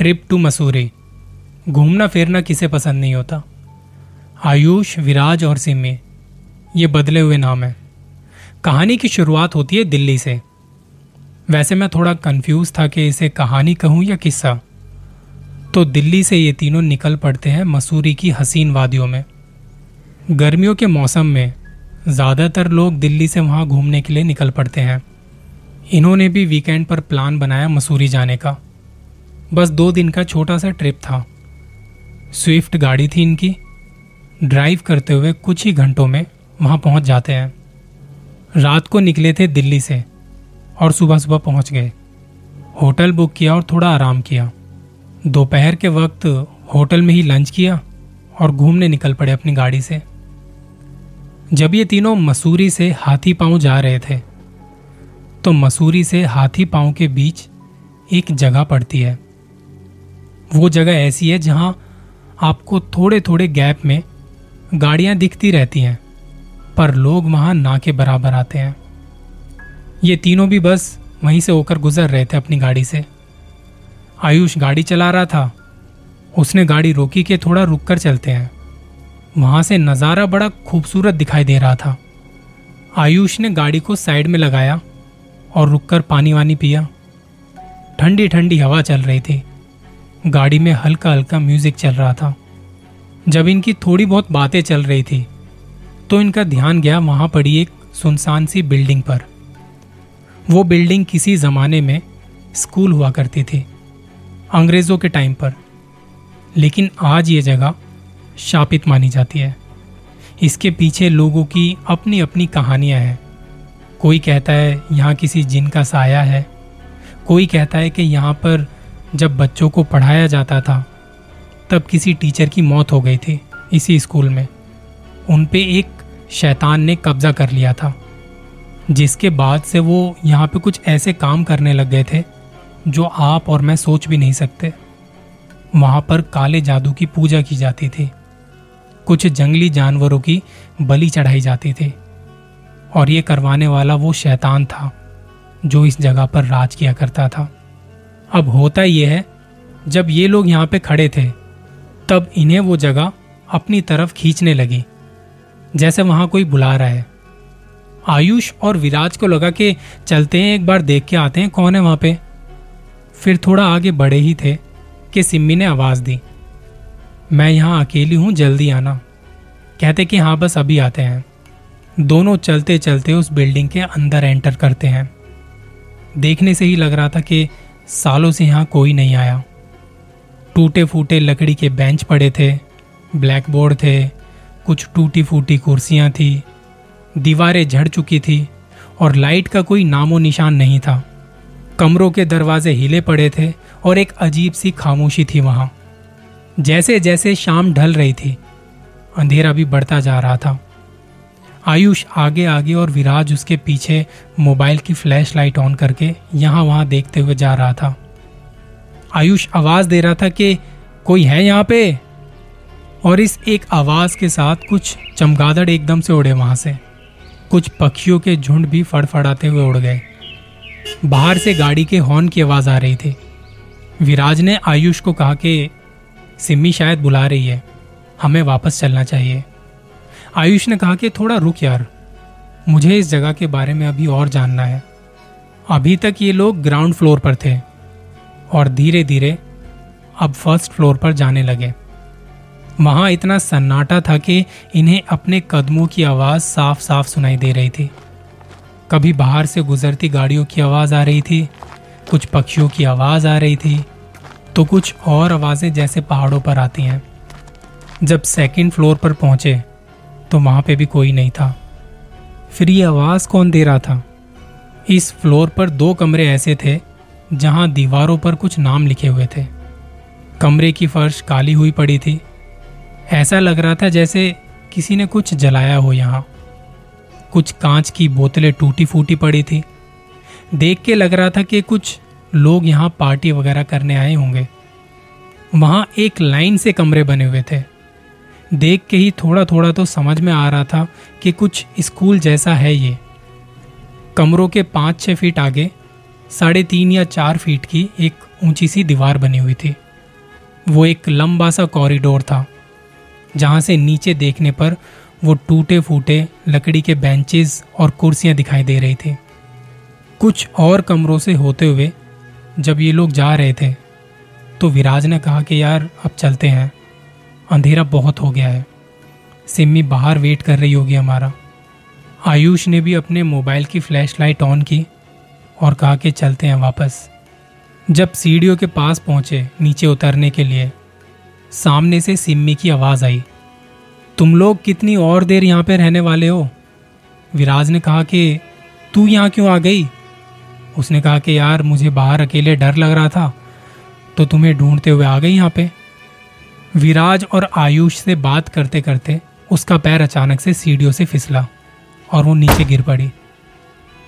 Trip to Mussoorie. घूमना फिरना किसे पसंद नहीं होता। आयुष, विराज और सिमी, ये बदले हुए नाम है। कहानी की शुरुआत होती है दिल्ली से। वैसे मैं थोड़ा कंफ्यूज था कि इसे कहानी कहूँ या किस्सा। तो दिल्ली से ये तीनों निकल पड़ते हैं मसूरी की हसीन वादियों में। गर्मियों के मौसम में ज़्यादातर लोग दिल्ली से वहाँ घूमने के लिए निकल पड़ते हैं। इन्होंने भी वीकेंड पर प्लान बनाया मसूरी जाने का। बस दो दिन का छोटा सा ट्रिप था। स्विफ्ट गाड़ी थी इनकी। ड्राइव करते हुए कुछ ही घंटों में वहाँ पहुँच जाते हैं। रात को निकले थे दिल्ली से और सुबह सुबह पहुँच गए। होटल बुक किया और थोड़ा आराम किया। दोपहर के वक्त होटल में ही लंच किया और घूमने निकल पड़े अपनी गाड़ी से। जब ये तीनों मसूरी से हाथी पाँव जा रहे थे तो मसूरी से हाथी पाँव के बीच एक जगह पड़ती है। वो जगह ऐसी है जहाँ आपको थोड़े थोड़े गैप में गाड़ियाँ दिखती रहती हैं, पर लोग वहाँ ना के बराबर आते हैं। ये तीनों भी बस वहीं से होकर गुजर रहे थे अपनी गाड़ी से। आयुष गाड़ी चला रहा था। उसने गाड़ी रोकी के थोड़ा रुक कर चलते हैं। वहाँ से नज़ारा बड़ा खूबसूरत दिखाई दे रहा था। आयुष ने गाड़ी को साइड में लगाया और रुककर पानी वानी पिया। ठंडी ठंडी हवा चल रही थी। गाड़ी में हल्का हल्का म्यूज़िक चल रहा था। जब इनकी थोड़ी बहुत बातें चल रही थी तो इनका ध्यान गया वहाँ पड़ी एक सुनसान सी बिल्डिंग पर। वो बिल्डिंग किसी जमाने में स्कूल हुआ करती थी, अंग्रेज़ों के टाइम पर। लेकिन आज ये जगह शापित मानी जाती है। इसके पीछे लोगों की अपनी अपनी कहानियाँ हैं। कोई कहता है, यहाँ किसी जिन का साया है। कोई कहता है कि यहाँ पर जब बच्चों को पढ़ाया जाता था, तब किसी टीचर की मौत हो गई थी इसी स्कूल में। उन पे एक शैतान ने कब्जा कर लिया था, जिसके बाद से वो यहाँ पे कुछ ऐसे काम करने लग गए थे, जो आप और मैं सोच भी नहीं सकते। वहाँ पर काले जादू की पूजा की जाती थी। कुछ जंगली जानवरों की बलि चढ़ाई जाती थी, और ये करवाने वाला वो शैतान था, जो इस जगह पर राज किया करता था। अब होता यह है, जब ये लोग यहाँ पे खड़े थे, तब इन्हें वो जगह अपनी तरफ़ खींचने लगी, जैसे वहाँ कोई बुला रहा है। आयुष और विराज को लगा कि चलते हैं, एक बार देख के आते हैं कौन है वहाँ पे। फिर थोड़ा आगे बढ़े ही थे कि सिम्मी ने आवाज़ दी, मैं यहाँ अकेली हूँ, जल्दी आना। कहते कि हाँ बस अभी आते हैं। दोनों चलते चलते उस बिल्डिंग के अंदर एंटर करते हैं। देखने से ही लग रहा था कि सालों से यहाँ कोई नहीं आया। टूटे फूटे लकड़ी के बेंच पड़े थे ब्लैक बोर्ड थे, कुछ टूटी फूटी कुर्सियाँ थी, दीवारें झड़ चुकी थी और लाइट का कोई नामो निशान नहीं था। कमरों के दरवाजे हिले पड़े थे और एक अजीब सी खामोशी थी वहाँ। जैसे जैसे शाम ढल रही थी, अंधेरा भी बढ़ता जा रहा था। आयुष आगे आगे और विराज उसके पीछे मोबाइल की फ्लैश लाइट ऑन करके यहाँ वहाँ देखते हुए जा रहा था। आयुष आवाज़ दे रहा था कि, कोई है यहाँ पे? और इस एक आवाज़ के साथ कुछ चमगादड़ एकदम से उड़े वहाँ से। कुछ पक्षियों के झुंड भी फड़फड़ाते हुए उड़ गए। बाहर से गाड़ी के हॉर्न की आवाज़ आ रही थी। विराज ने आयुष को कहा कि सिम्मी शायद बुला रही है। हमें वापस चलना चाहिए। आयुष ने कहा कि थोड़ा रुक यार, मुझे इस जगह के बारे में अभी और जानना है। अभी तक ये लोग ग्राउंड फ्लोर पर थे और धीरे धीरे अब फ़र्स्ट फ्लोर पर जाने लगे। वहाँ इतना सन्नाटा था कि इन्हें अपने कदमों की आवाज़ साफ़ साफ़ सुनाई दे रही थी। कभी बाहर से गुजरती गाड़ियों की आवाज़ आ रही थी, कुछ पक्षियों की आवाज़ आ रही थी तो कुछ और आवाज़ें जैसे पहाड़ों पर आती हैं। जब सेकंड फ्लोर पर पहुँचे तो वहाँ पे भी कोई नहीं था। फिर ये आवाज़ कौन दे रहा था? इस फ्लोर पर दो कमरे ऐसे थे, जहाँ दीवारों पर कुछ नाम लिखे हुए थे। कमरे की फर्श काली हुई पड़ी थी। ऐसा लग रहा था जैसे किसी ने कुछ जलाया हो यहाँ। कुछ कांच की बोतलें टूटी फूटी पड़ी थी। देख के लग रहा था कि कुछ लोग यहाँ पार्टी वगैरह करने आए होंगे। वहाँ एक लाइन से कमरे बने हुए थे। देख के ही थोड़ा थोड़ा तो समझ में आ रहा था कि कुछ स्कूल जैसा है ये। कमरों के पाँच छः फीट आगे, साढ़े तीन या चार फीट की एक ऊँची सी दीवार बनी हुई थी। वो एक लंबा सा कॉरिडोर था, जहाँ से नीचे देखने पर वो टूटे फूटे लकड़ी के बेंचेस और कुर्सियाँ दिखाई दे रही थी। कुछ और कमरों से होते हुए जब ये लोग जा रहे थे तो विराज ने कहा कि, यार, अब चलते हैं। अंधेरा बहुत हो गया है। सिम्मी बाहर वेट कर रही होगी हमारा। आयुष ने भी अपने मोबाइल की फ्लैश लाइट ऑन की और कहा कि चलते हैं वापस। जब सीढ़ियों के पास पहुँचे नीचे उतरने के लिए, सामने से सिम्मी की आवाज़ आई, तुम लोग कितनी और देर यहाँ पे रहने वाले हो? विराज ने कहा कि, तू यहाँ क्यों आ गई? उसने कहा कि, यार, मुझे बाहर अकेले डर लग रहा था तो तुम्हें ढूंढते हुए आ गई यहाँ पे। विराज और आयुष से बात करते करते उसका पैर अचानक से सीढ़ियों से फिसला और वो नीचे गिर पड़ी।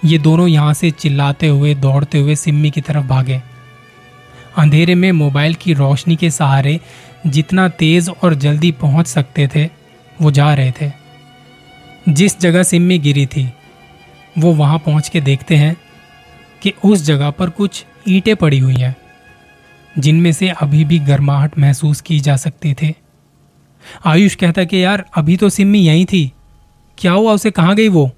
ये दोनों यहाँ से चिल्लाते हुए, दौड़ते हुए सिम्मी की तरफ़ भागे। अंधेरे में मोबाइल की रोशनी के सहारे जितना तेज और जल्दी पहुँच सकते थे, वो जा रहे थे। जिस जगह सिम्मी गिरी थी, वो वहाँ पहुँच के देखते हैं कि उस जगह पर कुछ ईंटें पड़ी हुई हैं। जिनमें से अभी भी गर्माहट महसूस की जा सकती थे। आयुष कहता कि, यार, अभी तो सिम्मी यहीं थी। क्या हुआ, उसे कहाँ गई वो?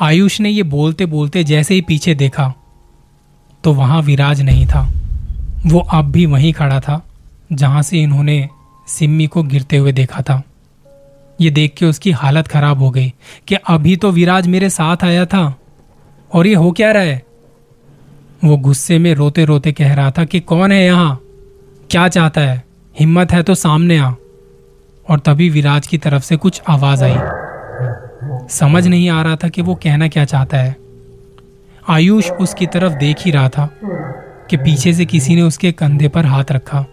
आयुष ने ये बोलते बोलते जैसे ही पीछे देखा तो वहाँ विराज नहीं था। वो अब भी वहीं खड़ा था, जहाँ से इन्होंने सिम्मी को गिरते हुए देखा था। ये देख के उसकी हालत खराब हो गई कि अभी तो विराज मेरे साथ आया था, और ये हो क्या रहा है? वो गुस्से में रोते रोते कह रहा था कि कौन है यहाँ? क्या चाहता है? हिम्मत है तो सामने आ। और तभी विराज की तरफ़ से कुछ आवाज़ आई। समझ नहीं आ रहा था कि वो कहना क्या चाहता है। आयुष उसकी तरफ़ देख ही रहा था कि पीछे से किसी ने उसके कंधे पर हाथ रखा।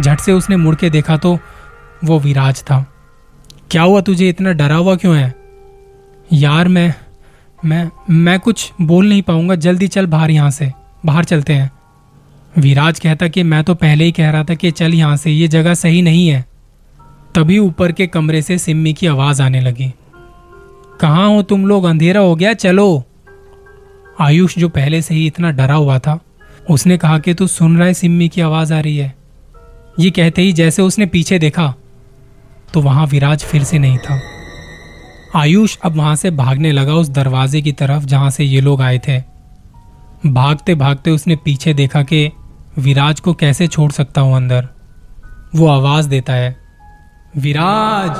झट से उसने मुड़ के देखा तो वो विराज था। क्या हुआ तुझे? इतना डरा हुआ क्यों है? यार, मैं मैं मैं कुछ बोल नहीं पाऊँगा। जल्दी चल बाहर यहाँ से। बाहर चलते हैं। विराज कहता कि मैं तो पहले ही कह रहा था कि चल यहाँ से। ये जगह सही नहीं है। तभी ऊपर के कमरे से सिम्मी की आवाज़ आने लगी। कहा हो तुम लोग? अंधेरा हो गया। चलो। आयुष जो पहले से ही इतना डरा हुआ था, उसने कहा कि तू सुन रहा है, सिम्मी की आवाज़ आ रही है। ये कहते ही जैसे उसने पीछे देखा तो वहाँ विराज फिर से नहीं था। आयुष अब वहाँ से भागने लगा उस दरवाजे की तरफ़ जहाँ से ये लोग आए थे। भागते भागते उसने पीछे देखा कि विराज को कैसे छोड़ सकता हूँ अंदर। वो आवाज़ देता है, विराज!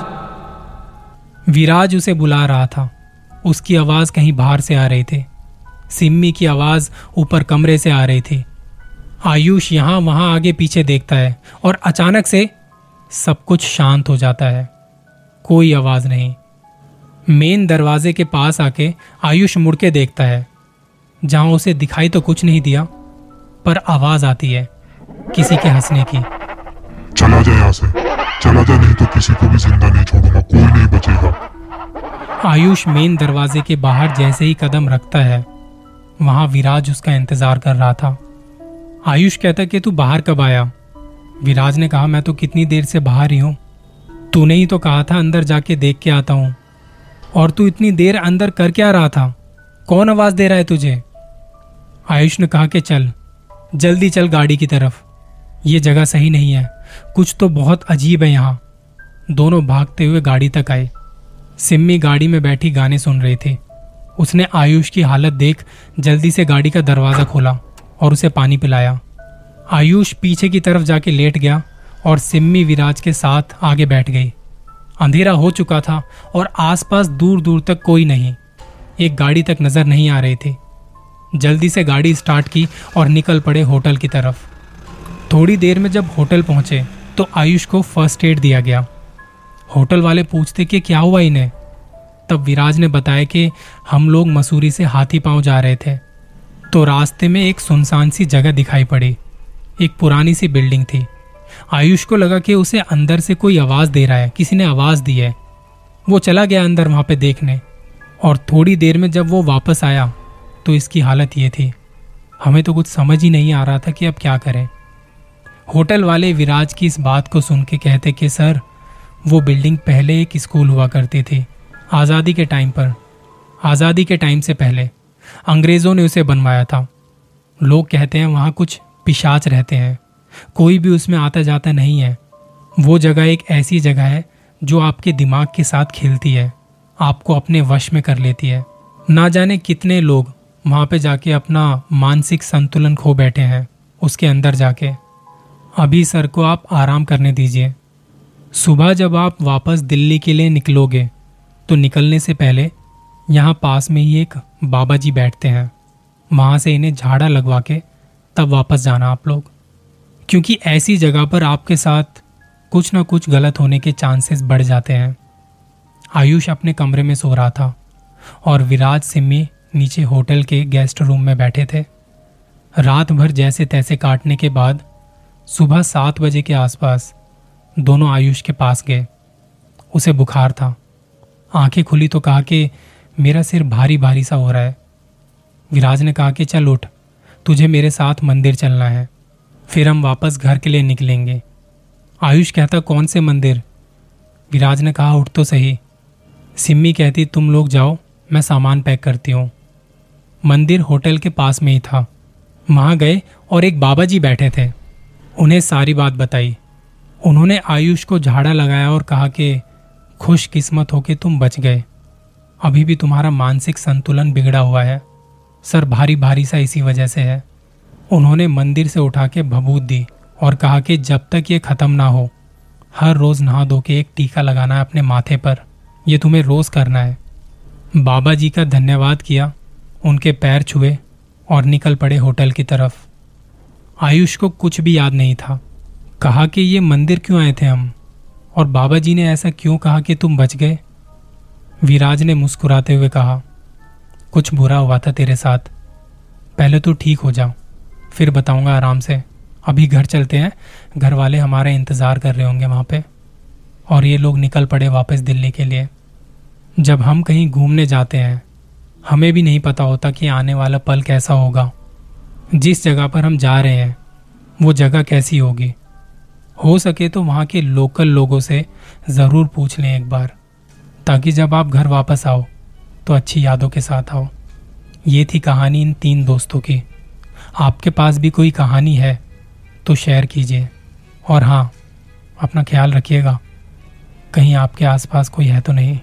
विराज उसे बुला रहा था। उसकी आवाज़ कहीं बाहर से आ रही थी। सिम्मी की आवाज़ ऊपर कमरे से आ रही थी। आयुष यहाँ वहाँ आगे पीछे देखता है और अचानक से सब कुछ शांत हो जाता है। कोई आवाज़ नहीं। मेन दरवाजे के पास आके आयुष मुड़ के देखता है। जहाँ उसे दिखाई तो कुछ नहीं दिया पर आवाज़ आती है किसी के हंसने की। चला जा यहाँ से। चला जा नहीं तो किसी को भी ज़िंदा नहीं छोड़ूँगा। कोई नहीं बचेगा। आयुष मेन दरवाजे के बाहर जैसे ही कदम रखता है वहाँ विराज उसका इंतज़ार कर रहा था। आयुष कहता कि तू बाहर कब आया? विराज ने कहा मैं तो कितनी देर से बाहर ही हूँ। तूने ही तो कहा था अंदर जाके देख के आता हूँ। और तू इतनी देर अंदर कर क्या रहा था? कौन आवाज़ दे रहा है तुझे? आयुष ने कहा कि चल, जल्दी चल गाड़ी की तरफ़। ये जगह सही नहीं है। कुछ तो बहुत अजीब है यहाँ। दोनों भागते हुए गाड़ी तक आए। सिम्मी गाड़ी में बैठी गाने सुन रही थी। उसने आयुष की हालत देख जल्दी से गाड़ी का दरवाज़ा खोला और उसे पानी पिलाया। आयुष पीछे की तरफ़ जाके लेट गया और सिम्मी विराज के साथ आगे बैठ गई। अंधेरा हो चुका था और आसपास दूर दूर तक कोई नहीं। एक गाड़ी तक नज़र नहीं आ रही थी। जल्दी से गाड़ी स्टार्ट की और निकल पड़े होटल की तरफ़। थोड़ी देर में जब होटल पहुँचे तो आयुष को फ़र्स्ट एड दिया गया। होटल वाले पूछते कि क्या हुआ इन्हें? तब विराज ने बताया कि हम लोग मसूरी से हाथी पाँव जा रहे थे। तो रास्ते में एक सुनसान सी जगह दिखाई पड़ी। एक पुरानी सी बिल्डिंग थी। आयुष को लगा कि उसे अंदर से कोई आवाज़ दे रहा है, किसी ने आवाज़ दी है। वो चला गया अंदर वहाँ पे देखने, और थोड़ी देर में जब वो वापस आया तो इसकी हालत ये थी। हमें तो कुछ समझ ही नहीं आ रहा था कि अब क्या करें। होटल वाले विराज की इस बात को सुन के कहते कि, सर, वो बिल्डिंग पहले एक स्कूल हुआ करती थी, आज़ादी के टाइम पर। आज़ादी के टाइम से पहले, अंग्रेज़ों ने उसे बनवाया था। लोग कहते हैं वहाँ कुछ पिशाच रहते हैं। कोई भी उसमें आता जाता नहीं है। वो जगह एक ऐसी जगह है, जो आपके दिमाग के साथ खेलती है। आपको अपने वश में कर लेती है। ना जाने कितने लोग वहाँ पे जाके अपना मानसिक संतुलन खो बैठे हैं, उसके अंदर जाके। अभी सर को आप आराम करने दीजिए। सुबह जब आप वापस दिल्ली के लिए निकलोगे तो निकलने से पहले यहाँ पास में ही एक बाबा जी बैठते हैं। वहाँ से इन्हें झाड़ा लगवा के तब वापस जाना आप लोग। क्योंकि ऐसी जगह पर आपके साथ कुछ ना कुछ गलत होने के चांसेस बढ़ जाते हैं। आयुष अपने कमरे में सो रहा था और विराज सिम्मी नीचे होटल के गेस्ट रूम में बैठे थे। रात भर जैसे तैसे काटने के बाद सुबह सात बजे के आसपास दोनों आयुष के पास गए। उसे बुखार था। आँखें खुली तो कहा कि मेरा सिर भारी भारी सा हो रहा है। विराज ने कहा कि चल उठ, तुझे मेरे साथ मंदिर चलना है। फिर हम वापस घर के लिए निकलेंगे। आयुष कहता, कौन से मंदिर? विराज ने कहा, उठ तो सही। सिम्मी कहती, तुम लोग जाओ, मैं सामान पैक करती हूँ। मंदिर होटल के पास में ही था। वहाँ गए और एक बाबा जी बैठे थे। उन्हें सारी बात बताई। उन्होंने आयुष को झाड़ा लगाया और कहा कि, खुशकिस्मत हो के तुम बच गए। अभी भी तुम्हारा मानसिक संतुलन बिगड़ा हुआ है। सर भारी भारी सा इसी वजह से है। उन्होंने मंदिर से उठा के भभूत दी और कहा कि जब तक ये खत्म ना हो, हर रोज नहा धो के एक टीका लगाना है अपने माथे पर। यह तुम्हें रोज करना है। बाबा जी का धन्यवाद किया, उनके पैर छुए और निकल पड़े होटल की तरफ़। आयुष को कुछ भी याद नहीं था। कहा कि ये मंदिर क्यों आए थे हम? और बाबा जी ने ऐसा क्यों कहा कि तुम बच गए? विराज ने मुस्कुराते हुए कहा, कुछ बुरा हुआ था तेरे साथ। पहले तो ठीक हो जाओ फिर बताऊँगा आराम से। अभी घर चलते हैं। घर वाले हमारा इंतज़ार कर रहे होंगे वहाँ पे। और ये लोग निकल पड़े वापस दिल्ली के लिए। जब हम कहीं घूमने जाते हैं, हमें भी नहीं पता होता कि आने वाला पल कैसा होगा। जिस जगह पर हम जा रहे हैं, वो जगह कैसी होगी। हो सके तो वहाँ के लोकल लोगों से ज़रूर पूछ लें एक बार। ताकि जब आप घर वापस आओ तो अच्छी यादों के साथ आओ। ये थी कहानी इन तीन दोस्तों की। आपके पास भी कोई कहानी है तो शेयर कीजिए। और हाँ अपना ख्याल रखिएगा। कहीं आपके आसपास कोई है तो नहीं।